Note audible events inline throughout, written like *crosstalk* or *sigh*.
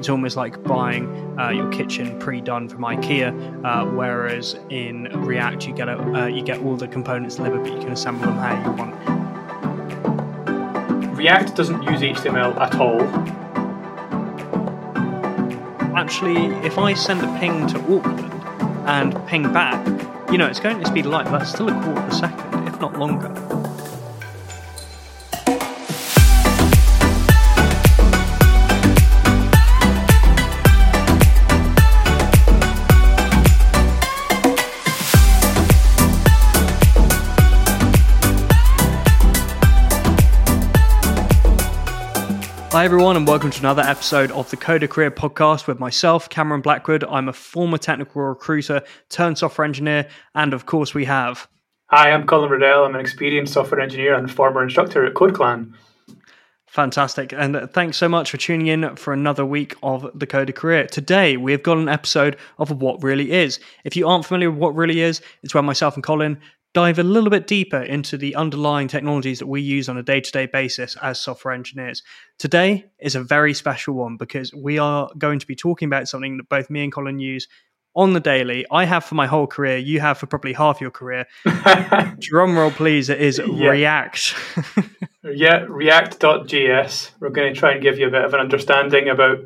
It's almost like buying uh, your kitchen pre-done from IKEA, uh, whereas in React you get a, uh, you get all the components delivered, but you can assemble them how you want. React doesn't use HTML at all. Actually, if I send a ping to Auckland and ping back, you know, it's going to speed of light, but that's still a quarter of a second, if not longer. Hi, everyone, and welcome to another episode of the Coder Career Podcast with myself, Cameron Blackwood. I'm a former technical recruiter turned software engineer, and of course, we have. Hi, I'm Colin Riddell. I'm an experienced software engineer and former instructor at CodeClan. Fantastic. And thanks so much for tuning in for another week of the Coder Career. Today, we have got an episode of What Really Is. If you aren't familiar with what really is, it's where myself and Colin dive a little bit deeper into the underlying technologies that we use on a day to day basis as software engineers. Today is a very special one because we are going to be talking about something that both me and Colin use on the daily. I have for my whole career, you have for probably half your career. *laughs* Drum roll, please, it is yeah. React. *laughs* yeah, React.js. We're going to try and give you a bit of an understanding about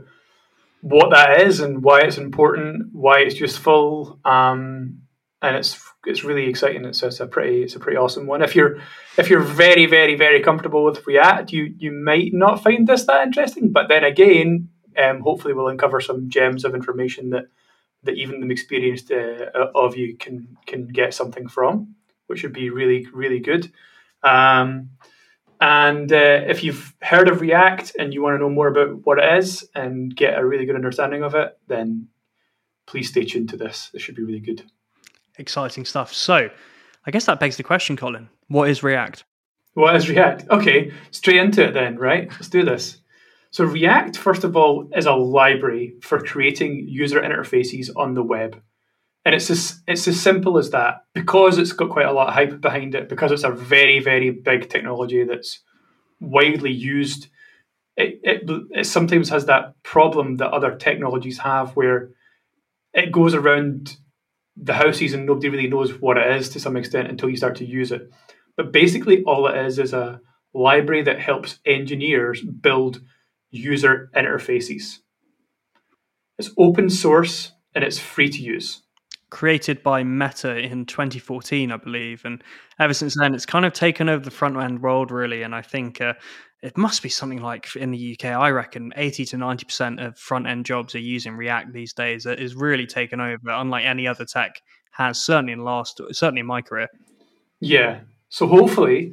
what that is and why it's important, why it's useful, um, and it's it's really exciting. It's, it's a pretty it's a pretty awesome one. If you're if you're very very very comfortable with React, you you might not find this that interesting. But then again, um, hopefully we'll uncover some gems of information that that even the experienced uh, of you can can get something from, which would be really really good. Um, and uh, if you've heard of React and you want to know more about what it is and get a really good understanding of it, then please stay tuned to this. This should be really good exciting stuff. So, I guess that begs the question, Colin. What is React? What is React? Okay, straight into it then, right? Let's do this. So, React, first of all, is a library for creating user interfaces on the web. And it's as, it's as simple as that. Because it's got quite a lot of hype behind it, because it's a very, very big technology that's widely used, it, it, it sometimes has that problem that other technologies have where it goes around the house season, nobody really knows what it is to some extent until you start to use it. But basically, all it is is a library that helps engineers build user interfaces. It's open source and it's free to use. Created by Meta in 2014, I believe, and ever since then, it's kind of taken over the front end world, really. And I think uh, it must be something like in the UK, I reckon 80 to 90% of front end jobs are using React these days. It is really taken over, unlike any other tech has, certainly in last, certainly in my career. Yeah. So hopefully,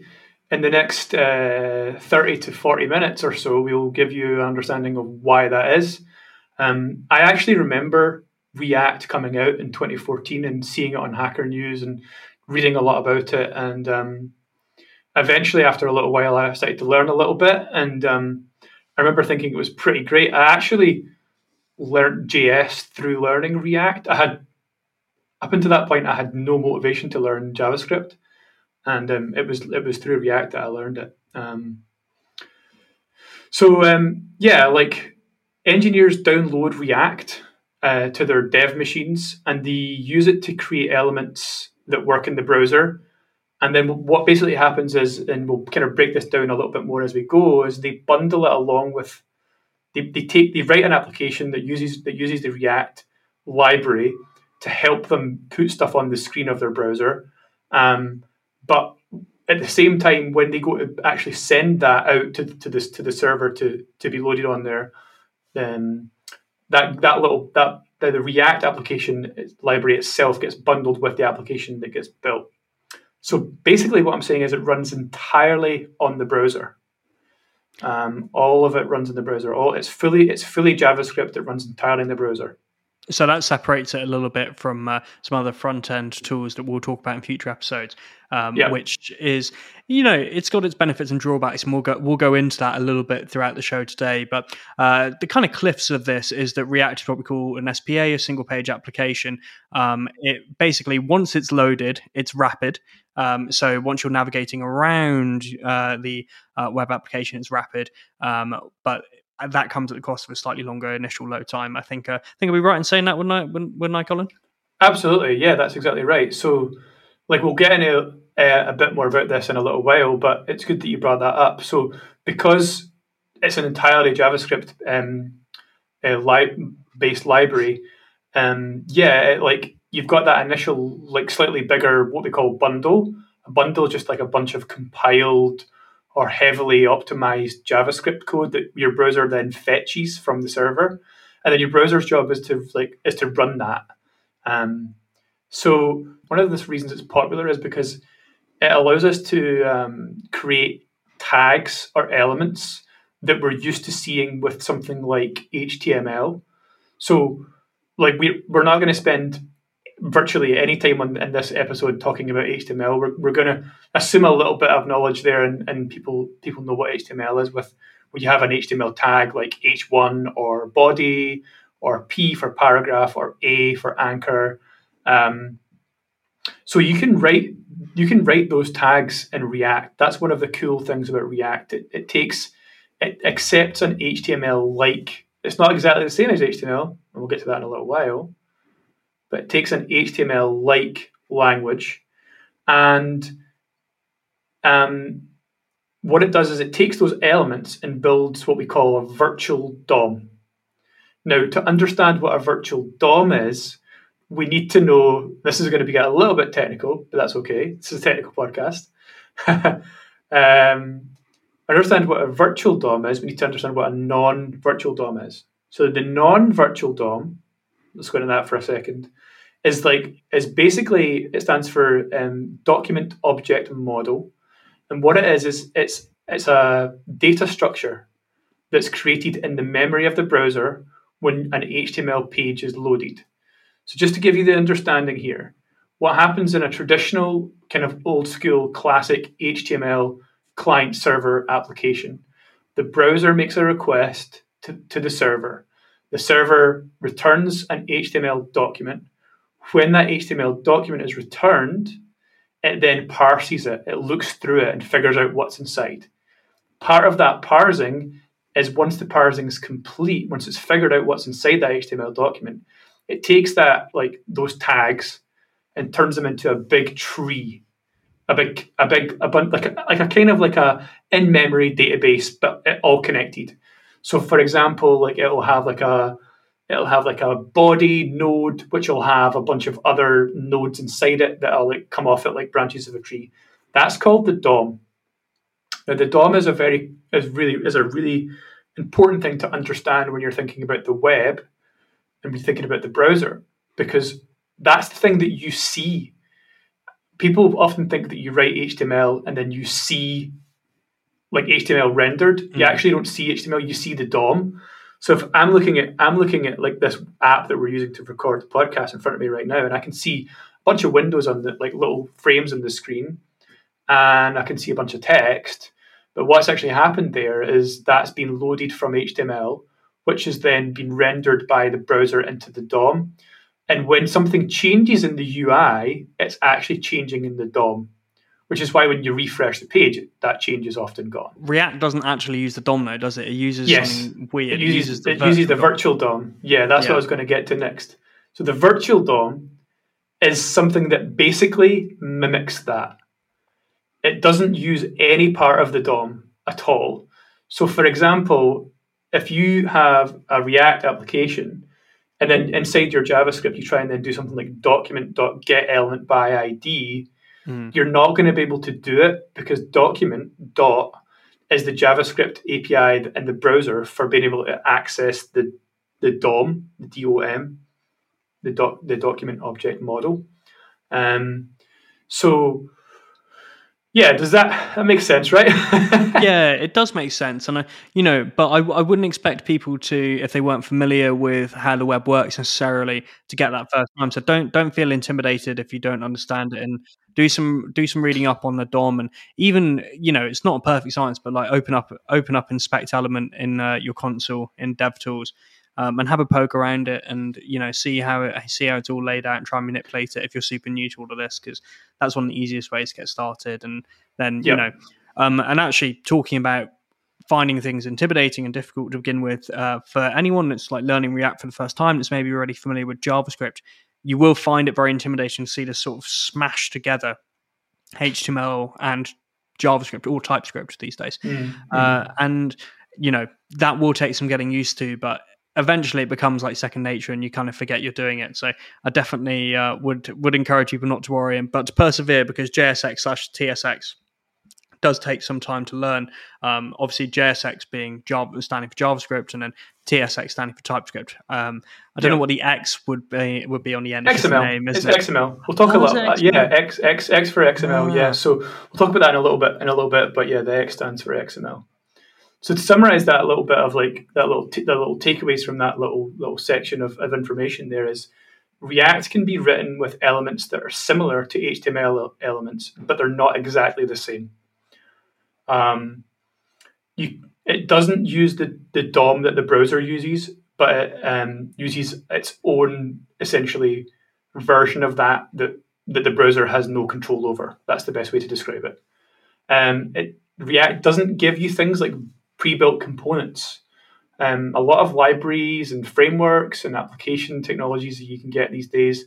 in the next uh, 30 to 40 minutes or so, we'll give you an understanding of why that is. Um, I actually remember React coming out in 2014 and seeing it on Hacker News and reading a lot about it. And um, eventually, after a little while, I started to learn a little bit, and um, I remember thinking it was pretty great. I actually learned JS through learning React. I had up until that point, I had no motivation to learn JavaScript, and um, it was it was through React that I learned it. Um, so um, yeah, like engineers download React uh, to their dev machines, and they use it to create elements that work in the browser and then what basically happens is, and we'll kind of break this down a little bit more as we go, is they bundle it along with they, they take they write an application that uses that uses the React library to help them put stuff on the screen of their browser. Um, but at the same time, when they go to actually send that out to, to this to the server to to be loaded on there, then that that little that the, the React application library itself gets bundled with the application that gets built. So basically, what I'm saying is it runs entirely on the browser. Um, all of it runs in the browser. All it's fully it's fully JavaScript that runs entirely in the browser. So that separates it a little bit from uh, some other front end tools that we'll talk about in future episodes. Um, yeah. Which is, you know, it's got its benefits and drawbacks, and we'll go we'll go into that a little bit throughout the show today. But uh, the kind of cliffs of this is that React is what we call an SPA, a single page application. Um, it basically once it's loaded, it's rapid. Um, so once you're navigating around uh, the uh, web application, it's rapid. Um, but that comes at the cost of a slightly longer initial load time. I think uh, I think I'll be right in saying that, wouldn't I? Wouldn't, I, Colin? Absolutely, yeah, that's exactly right. So, like, we'll get into uh, a bit more about this in a little while, but it's good that you brought that up. So, because it's an entirely JavaScript um, uh, li- based library, um, yeah, it, like you've got that initial, like, slightly bigger what we call bundle. A bundle just like a bunch of compiled or heavily optimized JavaScript code that your browser then fetches from the server, and then your browser's job is to like is to run that. Um, so one of the reasons it's popular is because it allows us to um, create tags or elements that we're used to seeing with something like HTML. So, like we we're not going to spend virtually any time on, in this episode talking about HTML. We're, we're going to assume a little bit of knowledge there, and, and people people know what HTML is with when you have an HTML tag like H1 or body or P for paragraph or A for anchor. Um, so you can write you can write those tags in React. That's one of the cool things about React. It, it takes it accepts an HTML like it's not exactly the same as HTML, and we'll get to that in a little while but it takes an HTML like language and um, what it does is it takes those elements and builds what we call a virtual DOM. Now, to understand what a virtual DOM is, we need to know this is going to be a little bit technical, but that's okay. This is a technical podcast. *laughs* um, understand what a virtual DOM is, we need to understand what a non virtual DOM is. So, the non virtual DOM let's go into that for a second, is like is basically it stands for um, document object model, and what it is is it's it's a data structure that's created in the memory of the browser when an HTML page is loaded. So just to give you the understanding here, what happens in a traditional kind of old school classic HTML client server application, the browser makes a request to, to the server the server returns an HTML document. When that HTML document is returned, it then parses it. It looks through it and figures out what's inside. Part of that parsing is once the parsing is complete, once it's figured out what's inside that HTML document, it takes that like those tags and turns them into a big tree, a big, a big, a bunch like a, like a kind of like a in memory database, but all connected. So, for example, like it'll have like a it'll have like a body node, which will have a bunch of other nodes inside it that'll like come off it like branches of a tree. That's called the DOM. Now, the DOM is a very is really is a really important thing to understand when you're thinking about the web and you're thinking about the browser because that's the thing that you see. People often think that you write HTML and then you see like HTML rendered. Mm-hmm. You actually don't see HTML, you see the DOM. So if I'm looking at I'm looking at like this app that we're using to record the podcast in front of me right now, and I can see a bunch of windows on the like little frames on the screen, and I can see a bunch of text. But what's actually happened there is that's been loaded from HTML, which has then been rendered by the browser into the DOM. And when something changes in the UI, it's actually changing in the DOM which is why when you refresh the page, that change is often gone. React doesn't actually use the DOM though, does it? It uses yes. something weird. It uses, it uses the, it uses the virtual DOM. Yeah, that's yeah. what I was going to get to next. So the virtual DOM is something that basically mimics that. It doesn't use any part of the DOM at all. So, for example, if you have a React application and then inside your JavaScript you try and then do something like document.get element by ID, Mm. You're not going to be able to do it because document dot is the JavaScript API in the browser for being able to access the the DOM, the DOM, the doc, the document object model. Um, so yeah, does that that make sense, right? *laughs* yeah, it does make sense, and I, you know, but I, I wouldn't expect people to, if they weren't familiar with how the web works necessarily, to get that first time. So don't don't feel intimidated if you don't understand it, and do some do some reading up on the DOM, and even you know, it's not a perfect science, but like open up open up inspect element in uh, your console in DevTools, um, and have a poke around it and you know see how it see how it's all laid out and try and manipulate it if you're super new to all of this because that's one of the easiest ways to get started and then yep. you know um, and actually talking about finding things intimidating and difficult to begin with, uh, for anyone that's like learning React for the first time, that's maybe already familiar with JavaScript, you will find it very intimidating to see this sort of smash together HTML and JavaScript or TypeScript these days. Mm-hmm. Uh, and, you know, that will take some getting used to, but eventually it becomes like second nature and you kind of forget you're doing it. So I definitely uh, would would encourage people not to worry, and but to persevere because JSX slash TSX does take some time to learn. Um, obviously, JSX being Java standing for JavaScript, and then TSX standing for TypeScript. Um, I don't yeah. know what the X would be would be on the end. XML. Name, it's it? XML. We'll talk oh, a lot. Uh, yeah, X X X for XML. Yeah. Ah. So we'll talk about that in a little bit in a little bit. But yeah, the X stands for XML. So to summarize that a little bit of like that little t- the little takeaways from that little little section of, of information there is React can be written with elements that are similar to HTML elements, but they're not exactly the same. Um, you, it doesn't use the, the DOM that the browser uses, but it um, uses its own essentially version of that that that the browser has no control over. That's the best way to describe it. Um, it React doesn't give you things like pre-built components. Um, a lot of libraries and frameworks and application technologies that you can get these days,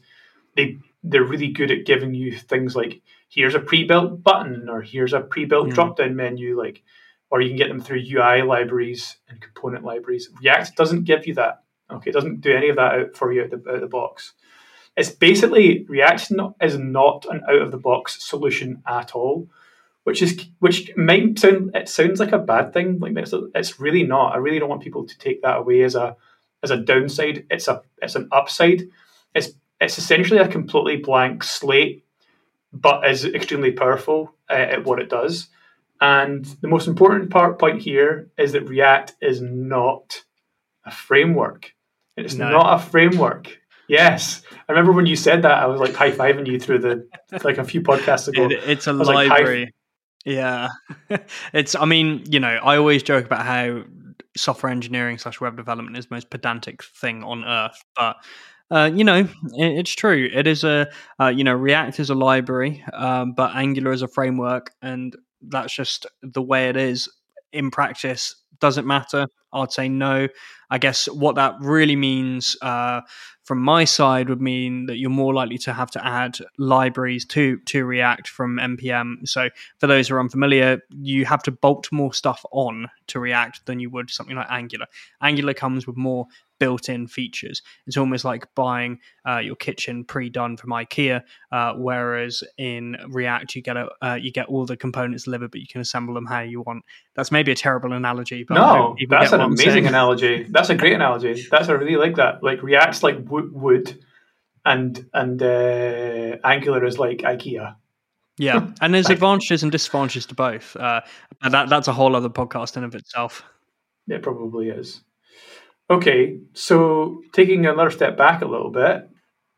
they they're really good at giving you things like here's a pre-built button or here's a pre-built mm. drop-down menu like or you can get them through ui libraries and component libraries react doesn't give you that okay it doesn't do any of that out for you out the, out of the box it's basically react is not an out of the box solution at all which is which might sound it sounds like a bad thing like it's, it's really not i really don't want people to take that away as a as a downside it's a it's an upside it's it's essentially a completely blank slate but is extremely powerful uh, at what it does. And the most important part point here is that React is not a framework. It's no. not a framework. Yes, I remember when you said that. I was like high fiving you through the like a few podcasts ago. It, it's a library. Like, yeah, *laughs* it's. I mean, you know, I always joke about how software engineering slash web development is the most pedantic thing on earth, but uh, you know, it, it's true. It is a, uh, you know, React is a library, um, but Angular is a framework, and that's just the way it is. In practice, Doesn't matter? I'd say no. I guess what that really means uh, from my side would mean that you're more likely to have to add libraries to to React from npm. So for those who are unfamiliar, you have to bolt more stuff on to React than you would something like Angular. Angular comes with more built-in features. It's almost like buying uh, your kitchen pre-done from IKEA, uh, whereas in React you get a, uh, you get all the components delivered, but you can assemble them how you want. That's maybe a terrible analogy, but no, that's an amazing analogy. That's a great analogy. That's I really like that. Like React's like wood, and and uh, Angular is like IKEA. Yeah, *laughs* and there's advantages and disadvantages to both. Uh, that that's a whole other podcast in of itself. It probably is. Okay, so taking another step back a little bit,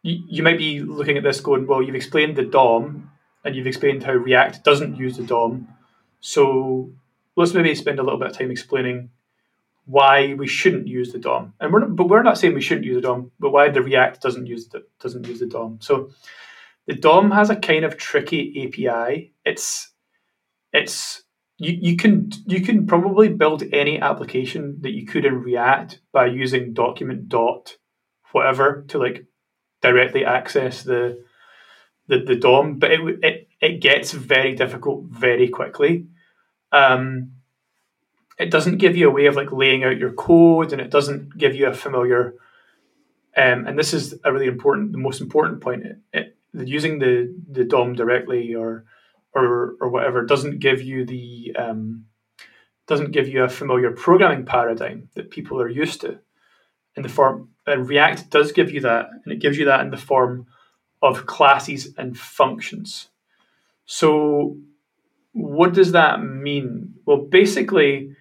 you, you might be looking at this going, well, you've explained the DOM and you've explained how React doesn't use the DOM. So let's maybe spend a little bit of time explaining why we shouldn't use the DOM. And we're not, but we're not saying we shouldn't use the DOM, but why the React doesn't use the doesn't use the DOM. So the DOM has a kind of tricky API. It's it's you, you can you can probably build any application that you could in React by using document dot whatever to like directly access the the, the DOM, but it, it it gets very difficult very quickly. Um, it doesn't give you a way of like laying out your code, and it doesn't give you a familiar. Um, and this is a really important, the most important point. It, it, using the the DOM directly or or or whatever doesn't give you the um, doesn't give you a familiar programming paradigm that people are used to in the form and React does give you that and it gives you that in the form of classes and functions. So what does that mean? Well, basically,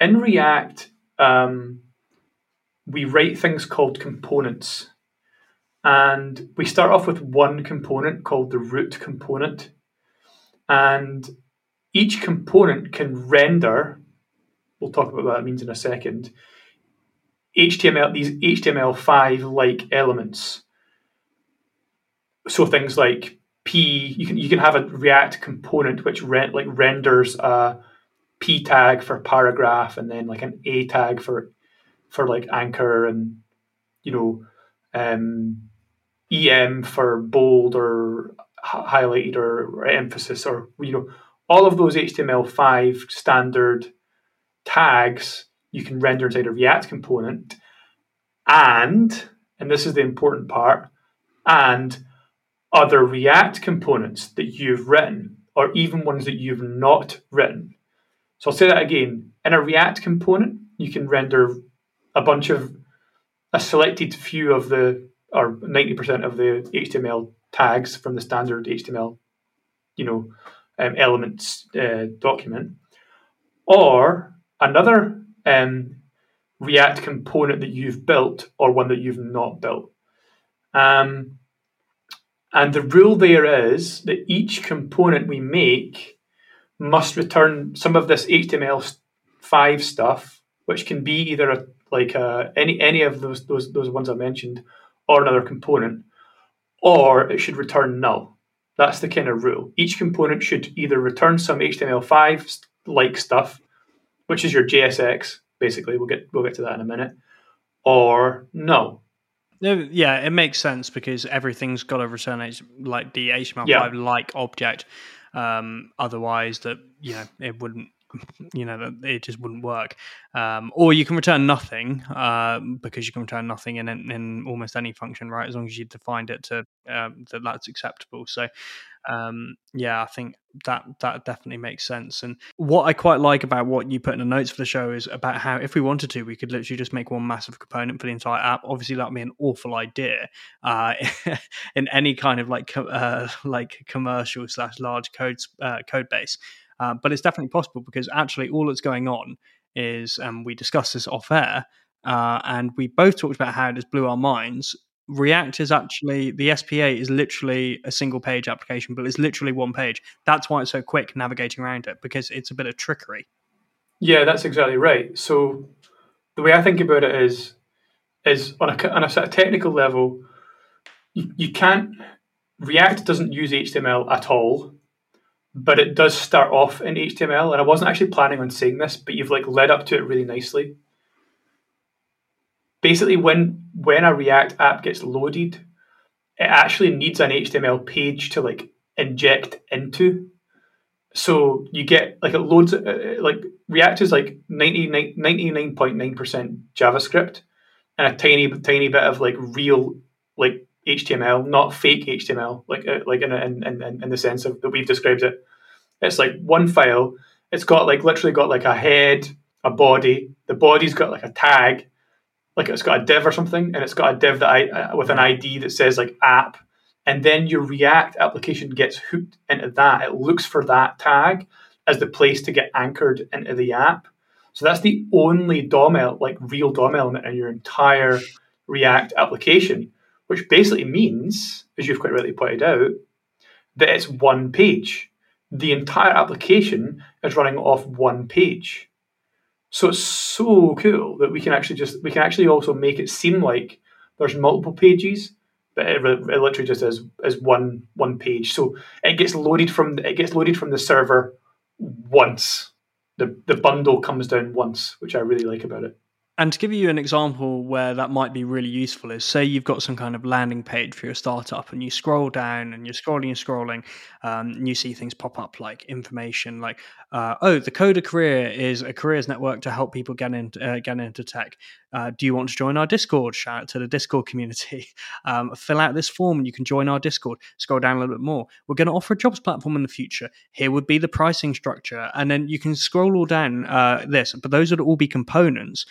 in React, um, we write things called components. And we start off with one component called the root component and each component can render. We'll talk about what that means in a second. HTML these HTML5 like elements. So things like P, you can you can have a React component which rent like renders a p tag for paragraph, and then like an a tag for for like anchor, and you know, um, em for bold or highlighted or, or emphasis, or you know, all of those HTML5 standard tags you can render inside a React component, and and this is the important part, and other React components that you've written, or even ones that you've not written. So I'll say that again. In a React component, you can render a bunch of a selected few of the or 90% of the HTML tags from the standard HTML, you know, um, elements uh, document, or another um, React component that you've built or one that you've not built. Um, and the rule there is that each component we make must return some of this HTML5 stuff, which can be either a, like a, any any of those those those ones I mentioned, or another component, or it should return null. That's the kind of rule. Each component should either return some HTML5 like stuff, which is your JSX, basically. We'll get we'll get to that in a minute, or no. Yeah, it makes sense because everything's got to return like the HTML5 yeah. like object. Um, otherwise, that you know it wouldn't you know it just wouldn't work. Um, or you can return nothing uh, because you can return nothing in, in almost any function right? As long as you defined it to um, that that's acceptable. So um, yeah i think that that definitely makes sense. And what i quite like about what you put in the notes for the show is about how if we wanted to we could literally just make one massive component for the entire app. Obviously that would be an awful idea uh, *laughs* in any kind of like uh, like commercial slash large code uh, code base uh, but it's definitely possible because actually all that's going on is, and we discussed this off air, uh, and we both talked about how it has blew our minds. React is actually the SPA is literally a single page application, but it's literally one page. That's why it's so quick navigating around it because it's a bit of trickery. Yeah, that's exactly right. So the way I think about it is, is on a on a sort of technical level, you, you can't React doesn't use HTML at all but it does start off in HTML. And I wasn't actually planning on saying this, but you've like led up to it really nicely. Basically, when when a React app gets loaded, it actually needs an HTML page to like inject into. So you get like it loads uh, uh like React is like 99.9% JavaScript and a tiny tiny bit of like real like HTML, not fake HTML, like uh, like in, in in in the sense of that we've described it. It's like one file. It's got like literally got like a head, a body. The body's got like a tag, like it's got a div or something, and it's got a div that I uh, with an ID that says like app, and then your React application gets hooked into that. It looks for that tag as the place to get anchored into the app. So that's the only DOM like real DOM element in your entire React application which basically means, as you've quite rightly pointed out, that it's one page. The entire application is running off one page. So it's so cool that we can actually just we can actually also make it seem like there's multiple pages, but it, it literally just is is one one page. So it gets loaded from it gets loaded from the server once. The the bundle comes down once, which I really like about it. And to give you an example where that might be really useful is say you've got some kind of landing page for your startup and you scroll down and you're scrolling and scrolling um, and you see things pop up like information like, uh, oh, the Coder Career is a careers network to help people get into, uh, get into tech. Uh, do you want to join our Discord? Shout out to the Discord community. *laughs* Um, fill out this form and you can join our Discord. Scroll down a little bit more. We're going to offer a jobs platform in the future. Here would be the pricing structure. And then you can scroll all down uh, this, but those would all be components,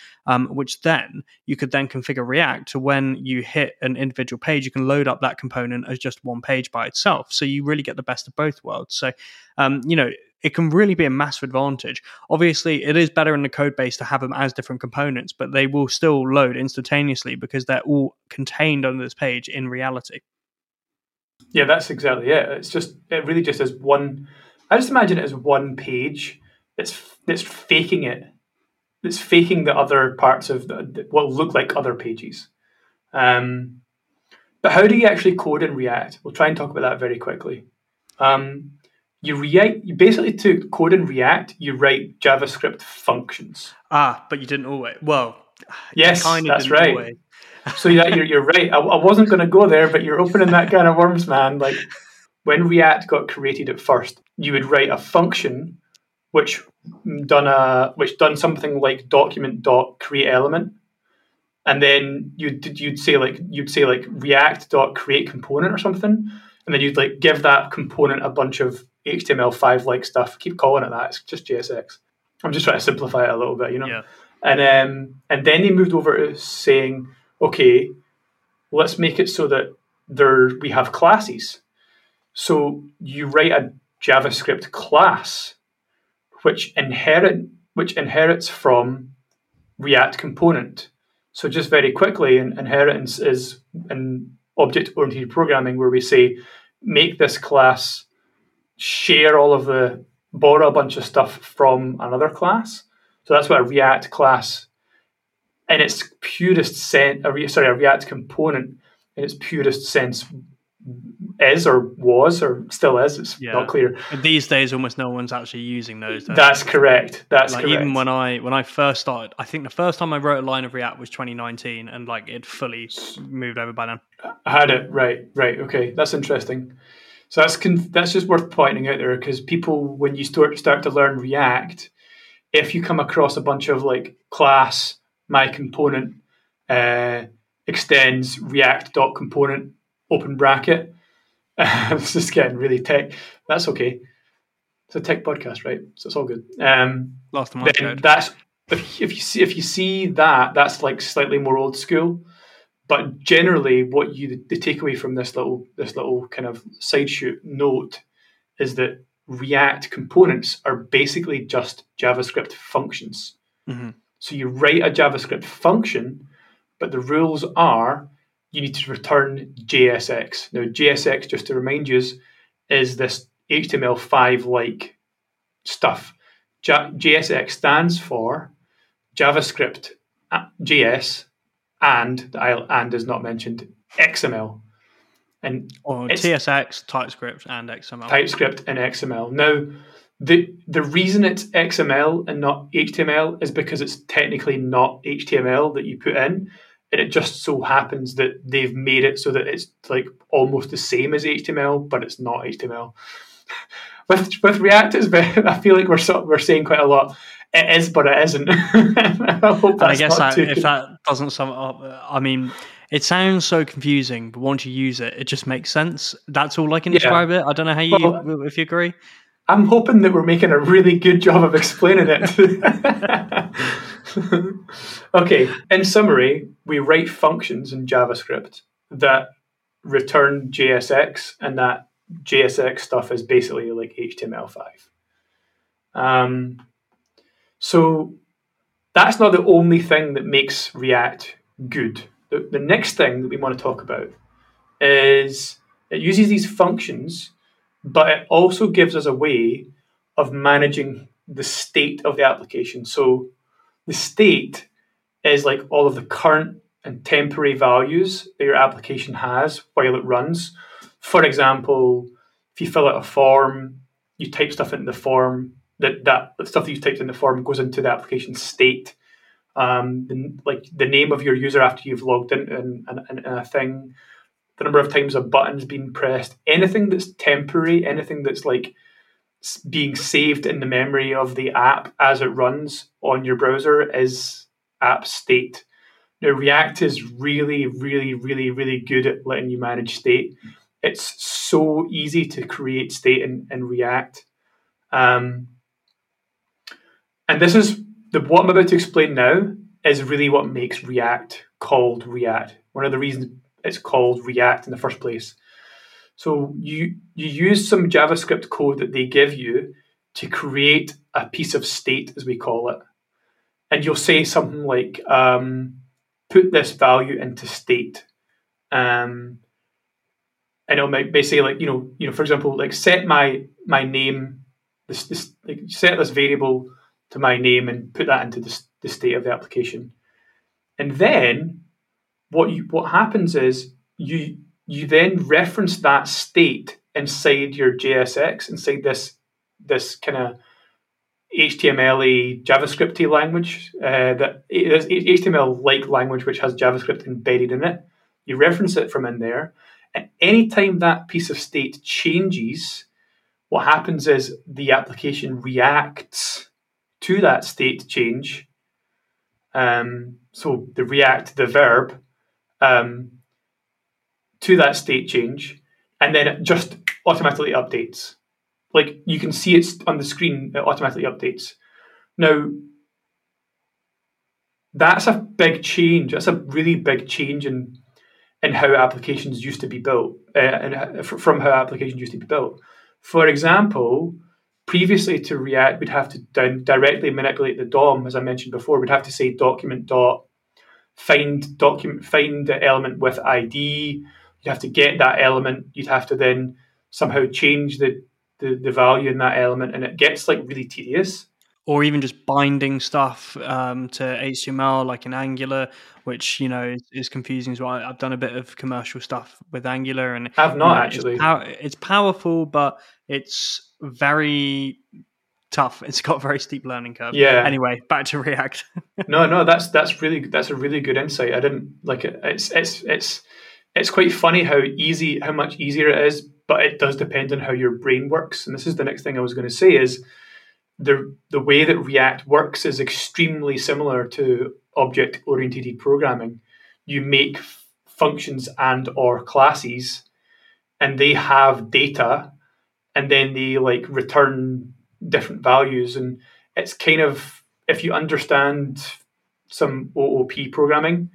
which then you could then configure React to when you hit an individual page, you can load up that component as just one page by itself. So you really get the best of both worlds. So, um, you know, it can really be a massive advantage. Obviously, it is better in the code base to have them as different components, but they will still load instantaneously because they're all contained on this page in reality. Yeah, that's exactly it. It's just it really just is one. I just imagine it as one page. It's it's faking it. It's faking the other parts of the, what look like other pages. Um, but how do you actually code in React? We'll try and talk about that very quickly. Um, you write you basically to code in React, you write JavaScript functions. Ah, but you didn't always. Well, yes, that's right. Always. *laughs* so yeah, you're, you're right. I, I wasn't going to go there, but you're opening that kind of worms, man. Like when React got created at first, you would write a function which done a which done something like document dot create element, and then you'd you'd say like you'd say like React dot create component or something, and then you'd like give that component a bunch of HTML5 like stuff. Keep calling it that. It's just JSX. I'm just trying to simplify it a little bit, you know. Yeah. And um, and then they moved over to saying, okay, let's make it so that there we have classes. So you write a JavaScript class which inherit which inherits from React component. So just very quickly, inheritance is in object-oriented programming where we say make this class share all of the borrow a bunch of stuff from another class. So that's what a React class in its purest sense, sorry, a React component in its purest sense is or was or still is. It's yeah. not clear. These days, almost no one's actually using those. That's correct. That's like, correct. Even when I when I first started, I think the first time I wrote a line of React was 2019, and like it fully moved over by then. I had it right, right. Okay, that's interesting. So that's con- that's just worth pointing out there because people, when you start start to learn React, if you come across a bunch of like class my component uh, extends React dot component open bracket, *laughs* it's just getting really tech. That's okay. It's a tech podcast, right? So it's all good. Um, Last time that's if, if you see if you see that, that's like slightly more old school but generally, what you the takeaway from this little this little kind of side shoot note is that React components are basically just JavaScript functions. Mm-hmm. So you write a JavaScript function, but the rules are you need to return JSX. Now, JSX, just to remind you, is this HTML5 like stuff. J- JSX stands for JavaScript uh, JS and the and is not mentioned XML. And or TSX, TypeScript, and XML. TypeScript and XML. Now, the the reason it's XML and not HTML is because it's technically not HTML that you put in, and it just so happens that they've made it so that it's like almost the same as HTML, but it's not HTML. *laughs* with with React, it's *laughs* I feel like we're we're saying quite a lot it is, but it isn't. *laughs* I, I guess that, if that doesn't sum it up, uh, I mean, it sounds so confusing, but once you use it, it just makes sense. That's all I can describe it. I don't know how you, well, if you agree. I'm hoping that we're making a really good job of explaining it. *laughs* okay, in summary, we write functions in JavaScript that return JSX, and that JSX stuff is basically like HTML5. Um, so that's not the only thing that makes React good. The, the next thing that we want to talk about is it uses these functions, but it also gives us a way of managing the state of the application. So the state is like all of the current and temporary values that your application has while it runs. For example, if you fill out a form, you type stuff into the form, that that stuff that you typed in the form goes into the application state. Um, the, like the name of your user after you've logged in and a thing, the number of times a button's been pressed, anything that's temporary, anything that's like being saved in the memory of the app as it runs on your browser is app state. Now, React is really, really, really, really good at letting you manage state. It's so easy to create state in, in React. Um, and this is the what I'm about to explain now is really what makes React called React. One of the reasons it's called React in the first place. So you you use some JavaScript code that they give you to create a piece of state, as we call it, and you'll say something like, um, "Put this value into state," um, and it'll basically like you know you know for example like set my my name this this like set this variable to my name and put that into the, the state of the application. And then what you what happens is you you then reference that state inside your JSX, inside this this kind of HTML JavaScripty language uh, that is HTML like language which has JavaScript embedded in it. You reference it from in there, and anytime that piece of state changes, what happens is the application reacts to that state change. Um, so the react, the verb, um, to that state change, and then it just automatically updates. Like you can see it's on the screen, it automatically updates. Now, that's a big change. That's a really big change in in how applications used to be built, uh, and from how applications used to be built. For example, previously to React, we'd have to directly manipulate the DOM, as I mentioned before. We'd have to say document dot find document find the element with ID. You'd have to get that element. You'd have to then somehow change the, the, the value in that element, and it gets like really tedious. Or even just binding stuff um, to HTML, like in Angular, which you know is, is, confusing as well. I've done a bit of commercial stuff with Angular, and I've not you know, actually. It's, pow- it's powerful, but it's very tough. It's got a very steep learning curve. Yeah. Anyway, back to React. *laughs* no, no, that's that's really that's a really good insight. I didn't like it. It's it's it's it's quite funny how easy how much easier it is, but it does depend on how your brain works. And this is the next thing I was going to say is the the way that React works is extremely similar to object oriented programming. You make functions and or classes and they have data and then they like return different values and it's kind of if you understand some OOP programming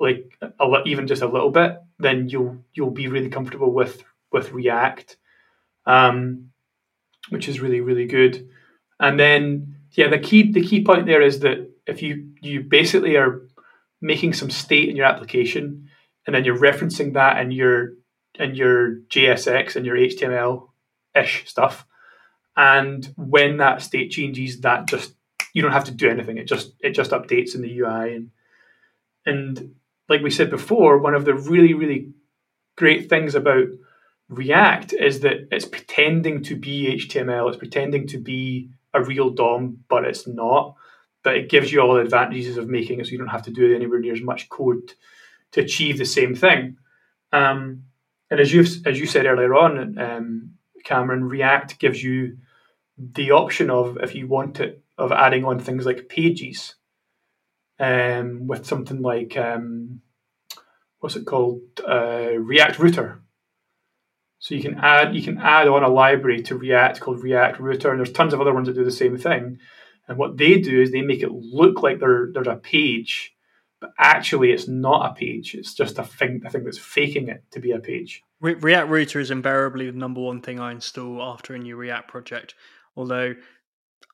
like a, even just a little bit then you'll you'll be really comfortable with with React um, which is really really good and then yeah the key the key point there is that if you you basically are making some state in your application and then you're referencing that in your in your JSX and your HTML ish stuff and when that state changes, that just you don't have to do anything. It just it just updates in the UI and and like we said before, one of the really really great things about React is that it's pretending to be HTML. It's pretending to be a real DOM, but it's not. But it gives you all the advantages of making it so you don't have to do anywhere near as much code to achieve the same thing. Um, and as you as you said earlier on, um, Cameron, React gives you the option of if you want it of adding on things like pages um, with something like um, what's it called uh, React Router. So you can add you can add on a library to React called React Router, and there's tons of other ones that do the same thing. And what they do is they make it look like there, there's a page, but actually it's not a page. It's just a thing, a thing that's faking it to be a page. React Router is invariably the number one thing I install after a new React project Although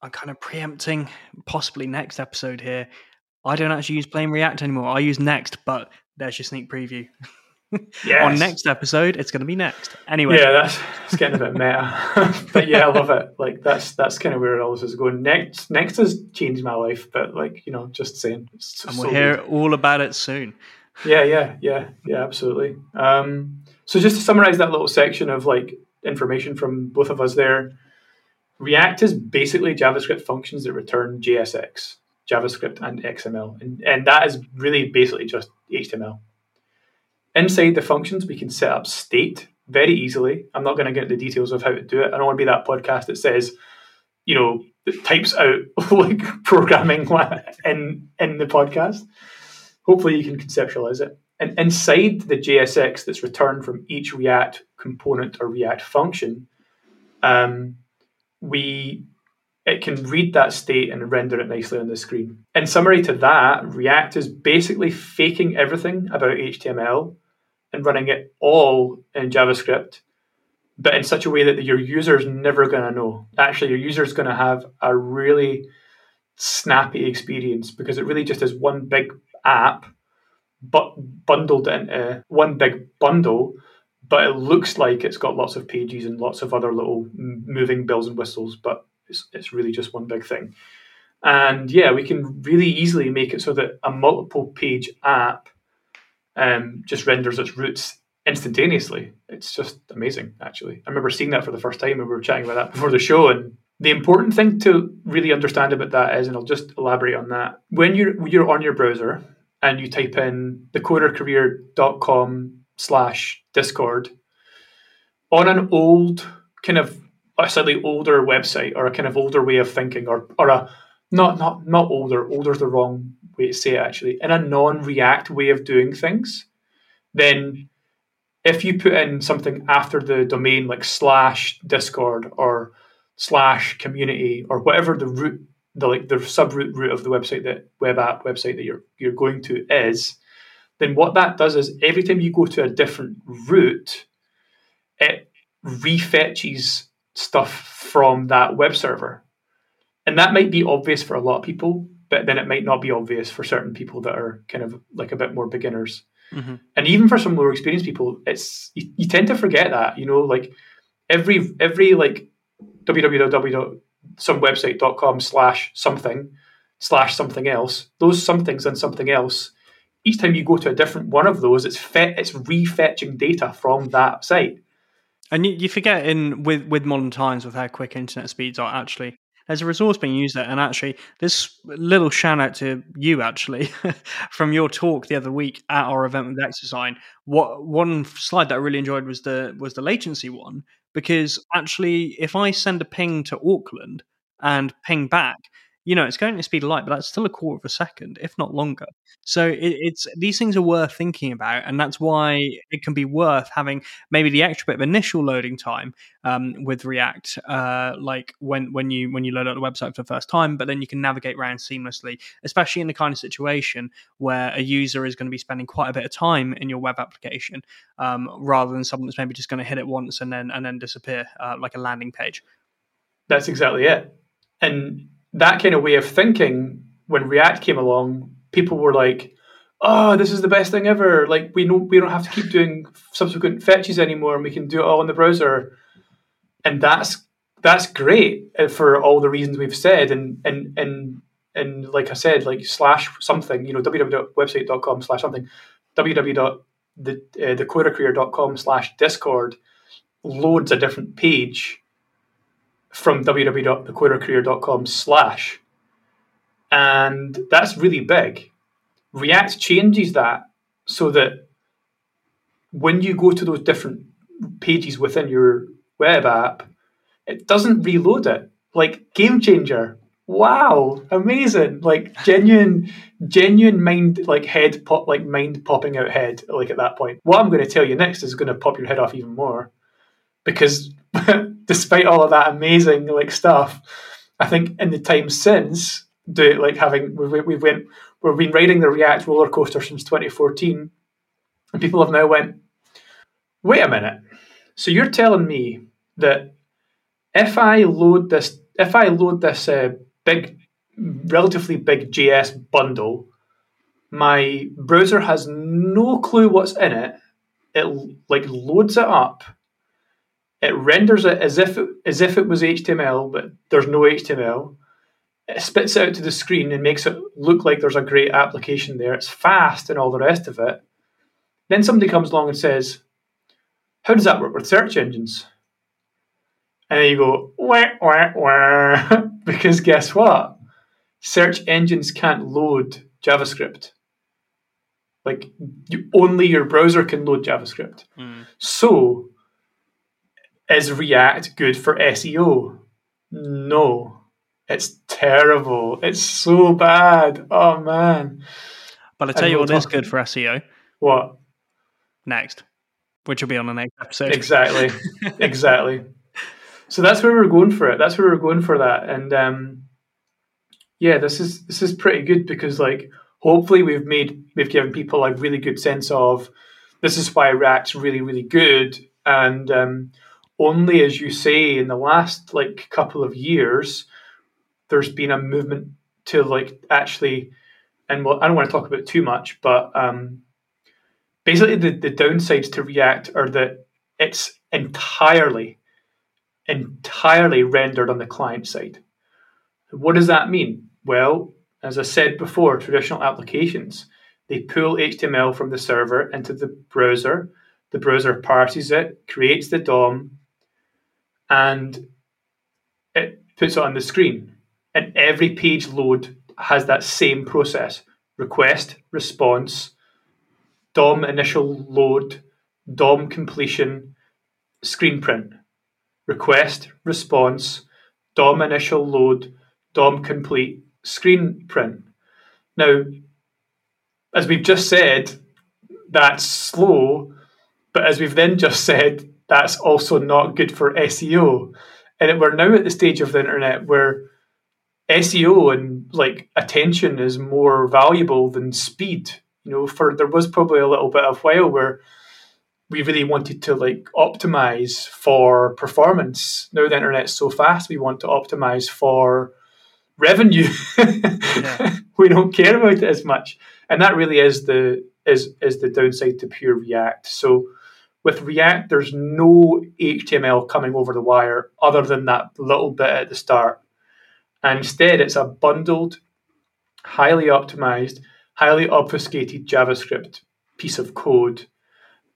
I'm kind of preempting possibly next episode here. I don't actually use plain React anymore. I use Next, but there's your sneak preview. *laughs* Yes. On next episode, it's going to be next. Anyway, yeah, that's it's getting a bit meta, *laughs* but yeah, I love it. Like that's that's kind of where all this is going. Next, next has changed my life, but like you know, just saying. and we'll so hear good. all about it soon. Yeah, yeah, yeah, yeah, absolutely. Um, so just to summarize that little section of like information from both of us there, React is basically JavaScript functions that return JSX, JavaScript, and XML. And, and that is really basically just HTML. Inside the functions, we can set up state very easily. I'm not going to get into the details of how to do it. I don't want to be that podcast that says, you know, that types out *laughs* like programming *laughs* in in the podcast. Hopefully, you can conceptualize it. And inside the JSX that's returned from each React component or React function, um, we it can read that state and render it nicely on the screen. In summary to that, React is basically faking everything about HTML and running it all in JavaScript, but in such a way that your user is never going to know. Actually, your user is going to have a really snappy experience because it really just is one big app, but bundled into uh, one big bundle but it looks like it's got lots of pages and lots of other little moving bells and whistles, but it's, it's really just one big thing. And yeah, we can really easily make it so that a multiple page app um, just renders its routes instantaneously. It's just amazing, actually. I remember seeing that for the first time when we were chatting about that before the show. And the important thing to really understand about that is, and I'll just elaborate on that. When you're when you're on your browser and you type in thecodercareer.com slash discord, on an old kind of a slightly older website or a kind of older way of thinking or or a not not not older, older is the wrong way to say it actually, in a non-react way of doing things, then if you put in something after the domain like slash discord or slash community or whatever the root the like the subroute root of the website that web app website that you're you're going to is then what that does is every time you go to a different route it refetches stuff from that web server and that might be obvious for a lot of people but then it might not be obvious for certain people that are kind of like a bit more beginners Mm-hmm. And even for some more experienced people, it's you, you, tend to forget that, you know, like every every like www.somewebsite.com slash something slash something else, those somethings and something else, each time you go to a different one of those, it's fet- it's refetching data from that site. And you, you forget in with with modern times with how quick internet speeds are actually there's a resource being used there. And actually, this little shout out to you, actually, *laughs* from your talk the other week at our event with Exasign. What one slide that I really enjoyed was the was the latency one because actually, if I send a ping to Auckland and ping back, you know, it's going the speed of light, but that's still a quarter of a second, if not longer. So it, it's these things are worth thinking about, and that's why it can be worth having maybe the extra bit of initial loading time um, with React, uh, like when when you when you load up the website for the first time, but then you can navigate around seamlessly, especially in the kind of situation where a user is going to be spending quite a bit of time in your web application, um, rather than someone that's maybe just going to hit it once and then and then disappear, uh, like a landing page. That's exactly it, and that kind of way of thinking, when React came along, people were like, "Oh, this is the best thing ever! Like we know we don't have to keep doing subsequent fetches anymore, and we can do it all in the browser." And that's that's great uh, for all the reasons we've said, and and and and like I said, like slash something, you know, www.website.com slash something, www. The, uh, slash discord loads a different page from www.thecodercareer.com slash. And that's really big. React changes that so that when you go to those different pages within your web app, it doesn't reload it. Like game changer. Wow, amazing. Like genuine genuine mind like head pop like mind popping out head like at that point. What I'm going to tell you next is going to pop your head off even more because *laughs* despite all of that amazing like stuff, I think in the time since, do like having we we went we've been riding the React roller coaster since 2014, and people have now went, wait a minute. So you're telling me that if I load this, if I load this uh, big, relatively big JS bundle, my browser has no clue what's in it. It like loads it up it renders it as if it, as if it was HTML, but there's no HTML. It spits it out to the screen and makes it look like there's a great application there. It's fast and all the rest of it. Then somebody comes along and says, "How does that work with search engines?" And then you go, wah, wah, wah. *laughs* because guess what? Search engines can't load JavaScript. Like you, only your browser can load JavaScript. Mm. So is React good for SEO? No. It's terrible. It's so bad. Oh man. But I tell you what is good for SEO. What? Next. Which will be on the next episode. Exactly. *laughs* exactly. So that's where we're going for it. That's where we're going for that. And um, yeah, this is this is pretty good because like hopefully we've made we've given people a really good sense of this is why React's really, really good. And um, only as you say in the last like couple of years there's been a movement to like actually and well, I don't want to talk about too much, but um, basically the, the downsides to React are that it's entirely, entirely rendered on the client side. What does that mean? Well, as I said before, traditional applications, they pull HTML from the server into the browser, the browser parses it, creates the DOM, and it puts it on the screen. And every page load has that same process request, response, DOM initial load, DOM completion, screen print. Request, response, DOM initial load, DOM complete, screen print. Now, as we've just said, that's slow, but as we've then just said, that's also not good for SEO. And we're now at the stage of the internet where SEO and like attention is more valuable than speed. You know, for there was probably a little bit of while where we really wanted to like optimize for performance. Now the internet's so fast, we want to optimize for revenue. Yeah. *laughs* we don't care about it as much, and that really is the is is the downside to pure React. So with React, there's no HTML coming over the wire other than that little bit at the start. And instead, it's a bundled, highly optimized, highly obfuscated JavaScript piece of code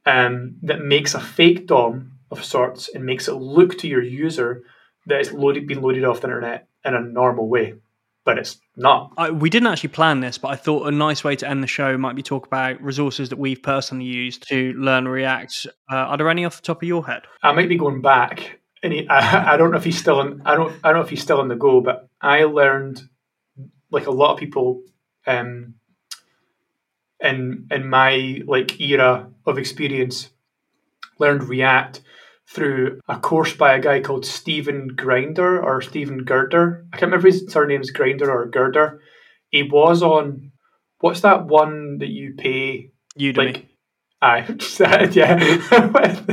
um, that makes a fake DOM of sorts and makes it look to your user that it's loaded, been loaded off the internet in a normal way but it's not. I, we didn't actually plan this, but I thought a nice way to end the show might be talk about resources that we've personally used to learn React. Uh, are there any off the top of your head? I might be going back, and he, I, I, don't know if he's still on. I don't. I don't know if he's still on the go, but I learned, like a lot of people, um, in in my like era of experience, learned React through a course by a guy called Stephen Grinder or Stephen Girder. I can't remember his surname's Grinder or Girder. He was on what's that one that you pay? Udemy. Like, Aye, *laughs* yeah, *laughs*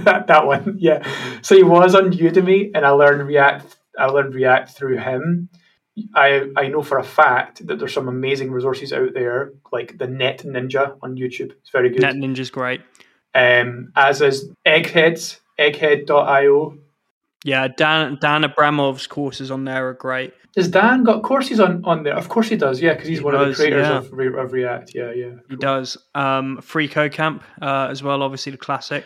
that, that one, yeah. So he was on Udemy, and I learned React. I learned React through him. I I know for a fact that there's some amazing resources out there, like the Net Ninja on YouTube. It's very good. Net Ninja's great. Um, as is Eggheads egghead.io. Yeah, Dan Dan Abramov's courses on there are great. Has Dan got courses on, on there? Of course he does, yeah, because he's he one does, of the creators yeah. of, of React. Yeah, yeah. Cool. He does. Um, Free Code Camp uh, as well, obviously the classic.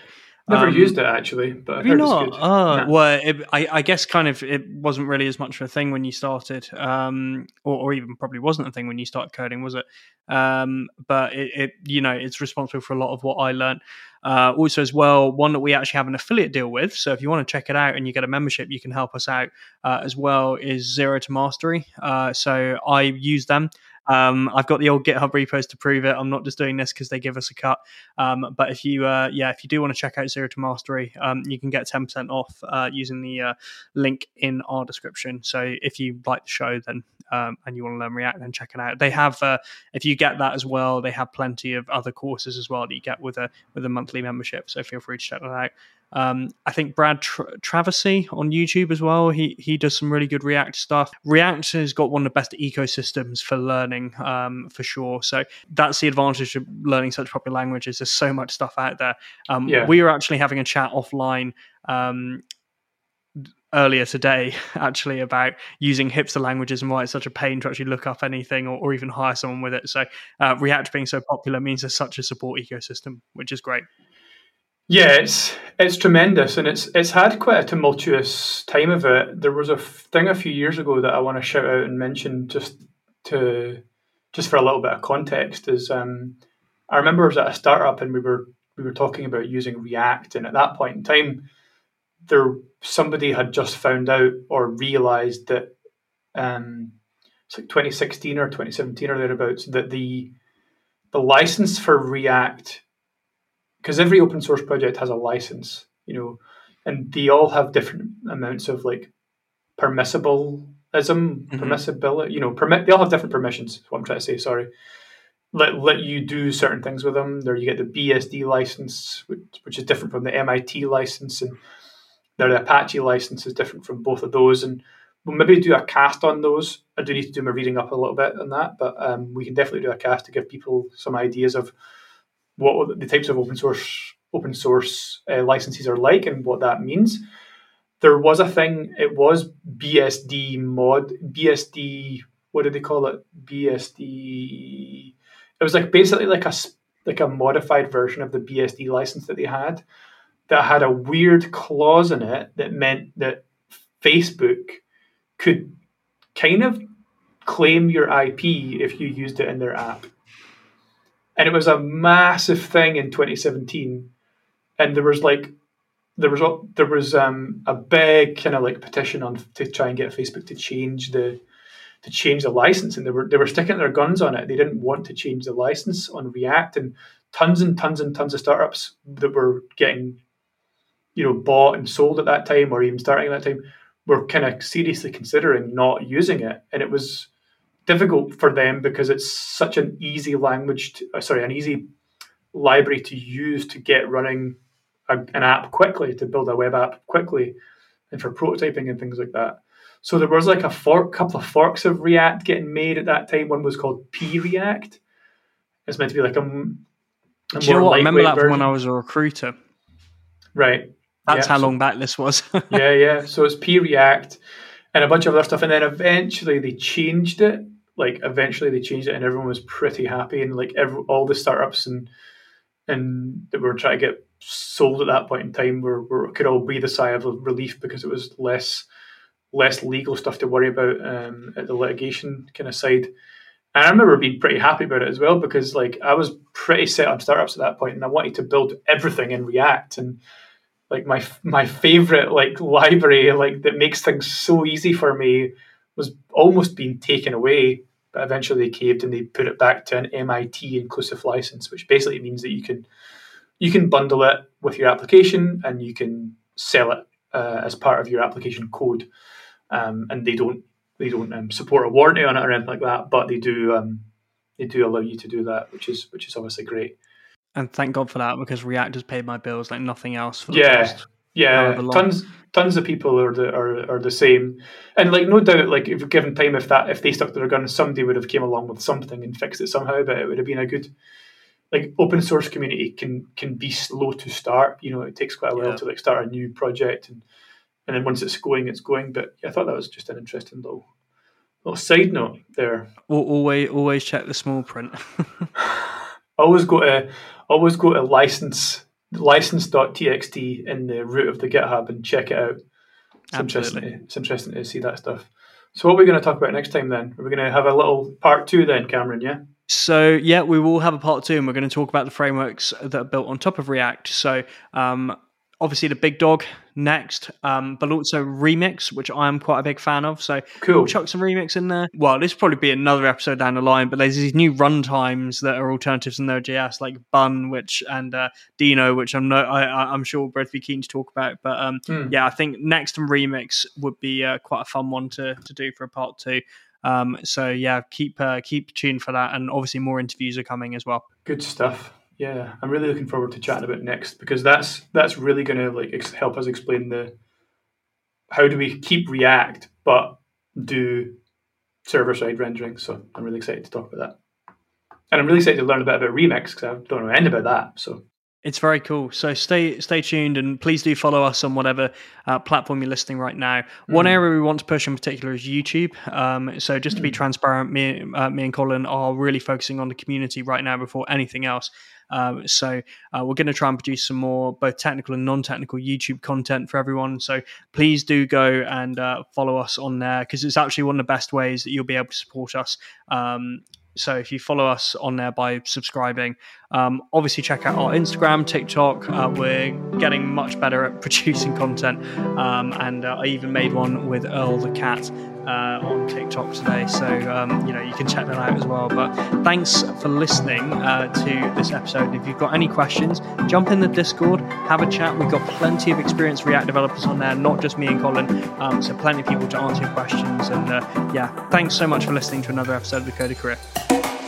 Never um, used it actually, but I've heard not? it's good. Oh, nah. well, it, I, I, guess kind of it wasn't really as much of a thing when you started, um, or, or, even probably wasn't a thing when you started coding, was it? Um, but it, it, you know, it's responsible for a lot of what I learned. Uh, also, as well, one that we actually have an affiliate deal with. So if you want to check it out and you get a membership, you can help us out uh, as well. Is Zero to Mastery. Uh, so I use them. Um, I've got the old GitHub repos to prove it. I'm not just doing this because they give us a cut. Um, but if you, uh, yeah, if you do want to check out Zero to Mastery, um, you can get 10% off uh, using the uh, link in our description. So if you like the show, then um, and you want to learn React, then check it out. They have, uh, if you get that as well, they have plenty of other courses as well that you get with a with a monthly membership. So feel free to check that out. Um, I think Brad Tra- Traversy on YouTube as well. He he does some really good React stuff. React has got one of the best ecosystems for learning, um, for sure. So that's the advantage of learning such popular languages. There's so much stuff out there. Um, yeah. We were actually having a chat offline um, earlier today *laughs* actually about using hipster languages and why it's such a pain to actually look up anything or, or even hire someone with it so uh, react being so popular means there's such a support ecosystem which is great yeah, it's it's tremendous, and it's it's had quite a tumultuous time of it. There was a thing a few years ago that I want to shout out and mention just to just for a little bit of context. Is um, I remember I was at a startup and we were we were talking about using React, and at that point in time, there somebody had just found out or realized that um, it's like 2016 or 2017 or thereabouts that the the license for React because every open source project has a license, you know, and they all have different amounts of like permissibleism, mm-hmm. permissibility, you know, permit. They all have different permissions. Is what I'm trying to say. Sorry. Let, let you do certain things with them. There you get the BSD license, which, which is different from the MIT license, and the Apache license is different from both of those. And we'll maybe do a cast on those. I do need to do my reading up a little bit on that, but um, we can definitely do a cast to give people some ideas of what the types of open source open source uh, licenses are like and what that means. There was a thing. It was BSD mod BSD. What did they call it? BSD. It was like basically like a like a modified version of the BSD license that they had that had a weird clause in it that meant that Facebook could kind of claim your IP if you used it in their app. And it was a massive thing in 2017. And there was like there was there was um, a big kind of like petition on to try and get Facebook to change the to change the license, and they were they were sticking their guns on it. They didn't want to change the license on React, and tons and tons and tons of startups that were getting you know bought and sold at that time, or even starting at that time, were kind of seriously considering not using it, and it was difficult for them because it's such an easy language, to, uh, sorry, an easy library to use to get running a, an app quickly, to build a web app quickly, and for prototyping and things like that. So there was like a fork, couple of forks of React getting made at that time. One was called Preact. It's meant to be like a. a Do you know what? I remember that when I was a recruiter. Right. That's yeah, how so, long back this was. *laughs* yeah, yeah. So it's Preact and a bunch of other stuff, and then eventually they changed it. Like eventually they changed it, and everyone was pretty happy, and like every, all the startups and and that were trying to get sold at that point in time were, were could all breathe a sigh of relief because it was less less legal stuff to worry about um, at the litigation kind of side. And I remember being pretty happy about it as well because like I was pretty set on startups at that point, and I wanted to build everything in React and like my my favorite like library like that makes things so easy for me was almost being taken away but eventually they caved and they put it back to an MIT inclusive license which basically means that you can you can bundle it with your application and you can sell it uh, as part of your application code um, and they don't they don't um, support a warranty on it or anything like that but they do um, they do allow you to do that which is which is obviously great and thank God for that because React has paid my bills like nothing else. For the yeah, past, yeah, tons tons of people are the are, are the same, and like no doubt, like if given time, if that if they stuck to their guns, somebody would have came along with something and fixed it somehow. But it would have been a good like open source community can can be slow to start. You know, it takes quite a while yeah. to like start a new project and and then once it's going, it's going. But yeah, I thought that was just an interesting little little side note there. Always always check the small print. *laughs* always go to always go to license license.txt in the root of the GitHub and check it out. It's interesting. To, it's interesting to see that stuff. So, what are we going to talk about next time then? Are we going to have a little part two then, Cameron? Yeah. So yeah, we will have a part two, and we're going to talk about the frameworks that are built on top of React. So um, obviously the big dog Next, um, but also Remix, which I'm quite a big fan of. So cool. We'll chuck some Remix in there. Well, this will probably be another episode down the line, but there's these new runtimes that are alternatives in Node.js, like Bun, which and uh, Deno, which I'm no, I, am sure both be keen to talk about. But um, hmm. yeah, I think Next and Remix would be uh, quite a fun one to to do for a part two. Um, so yeah, keep uh, keep tuned for that, and obviously more interviews are coming as well. Good stuff yeah, I'm really looking forward to chatting about Next because that's that's really going to like ex- help us explain the how do we keep React but do server side rendering. So I'm really excited to talk about that, and I'm really excited to learn a bit about Remix because I don't know anything about that. So it's very cool. So stay stay tuned and please do follow us on whatever uh, platform you're listening right now. Mm. One area we want to push in particular is YouTube. Um, so just to be mm. transparent, me, uh, me and Colin are really focusing on the community right now before anything else. Um, so uh, we're going to try and produce some more both technical and non-technical YouTube content for everyone. So please do go and uh, follow us on there because it's actually one of the best ways that you'll be able to support us. Um, so if you follow us on there by subscribing, um, obviously check out our Instagram, TikTok. Uh, we're getting much better at *laughs* producing content, um, and uh, I even made one with Earl the cat uh, on TikTok today. So um, you know you can check that out as well. But thanks for listening uh, to this episode. If you've got any questions, jump in the Discord, have a chat. We've got plenty of experienced React developers on there, not just me and Colin. Um, so plenty of people to answer your questions. And uh, yeah, thanks so much for listening to another episode of the Coder Career.